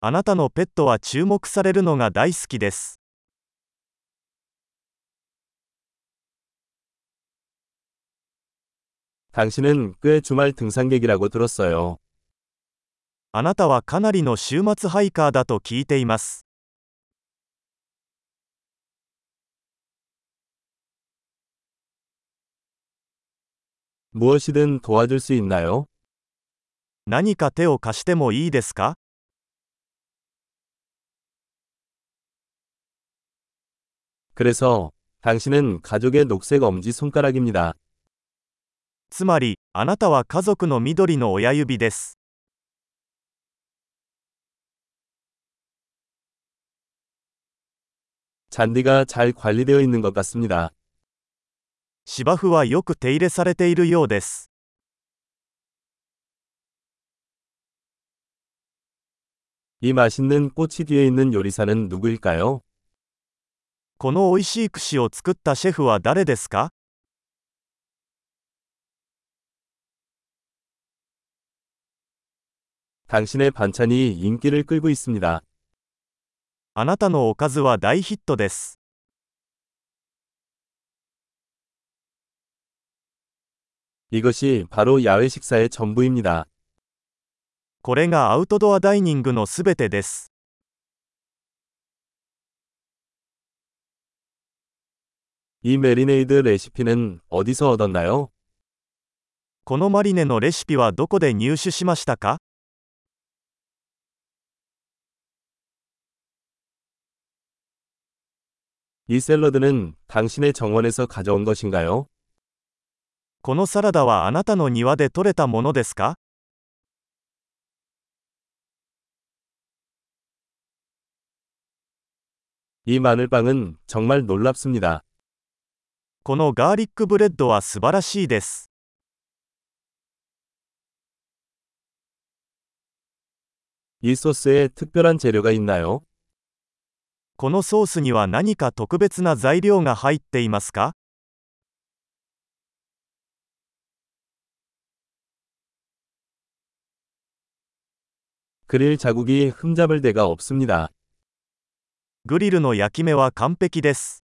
あなたのペットは注目されるのが大好きです。 당신은 꽤 주말 등산객이라고 들었어요. あなたはかなりの週末ハイカーだと聞いています。 무엇이든 도와줄 수 있나요? 何か手を貸してもいいですか 그래서 당신은 가족의 녹색 엄지 손가락입니다. つまり、あなたは家族の緑の親指です。 잔디가 잘 관리되어 있는 것 같습니다. 芝生はよく手入れされているようです。 이 맛있는 꽃이 뒤에 있는 요리사는 누구일까요? この美味しい串を作ったシェフは誰ですか 당신의 반찬이 인기를 끌고 있습니다. あなたのおかずは大ヒットです。 이것이 바로 야외 식사의 전부입니다. これがアウトドアダイニングのすべてです。 이 메리네이드 레시피는 어디서 얻었나요? このマリネのレシピはどこで入手しましたか 이 샐러드는 당신의 정원에서 가져온 것인가요? このサラダはあなたの庭で採れたものですか 이 마늘빵은 정말 놀랍습니다. このガーリックブレッドは素晴らしいです。 이 소스에 특별한 재료가 있나요? このソースには何か特別な材料が入っていますか 그릴 자국이 흠잡을 데가 없습니다. グリルの焼き目は完璧です。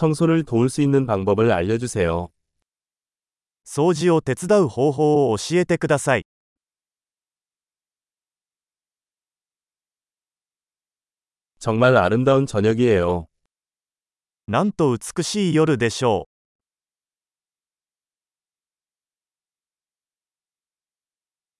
청소를 도울 수 있는 방법을 알려주세요. 掃除を手伝う方法を教えてください。 정말 아름다운 저녁이에요. なんと美しい夜でしょう。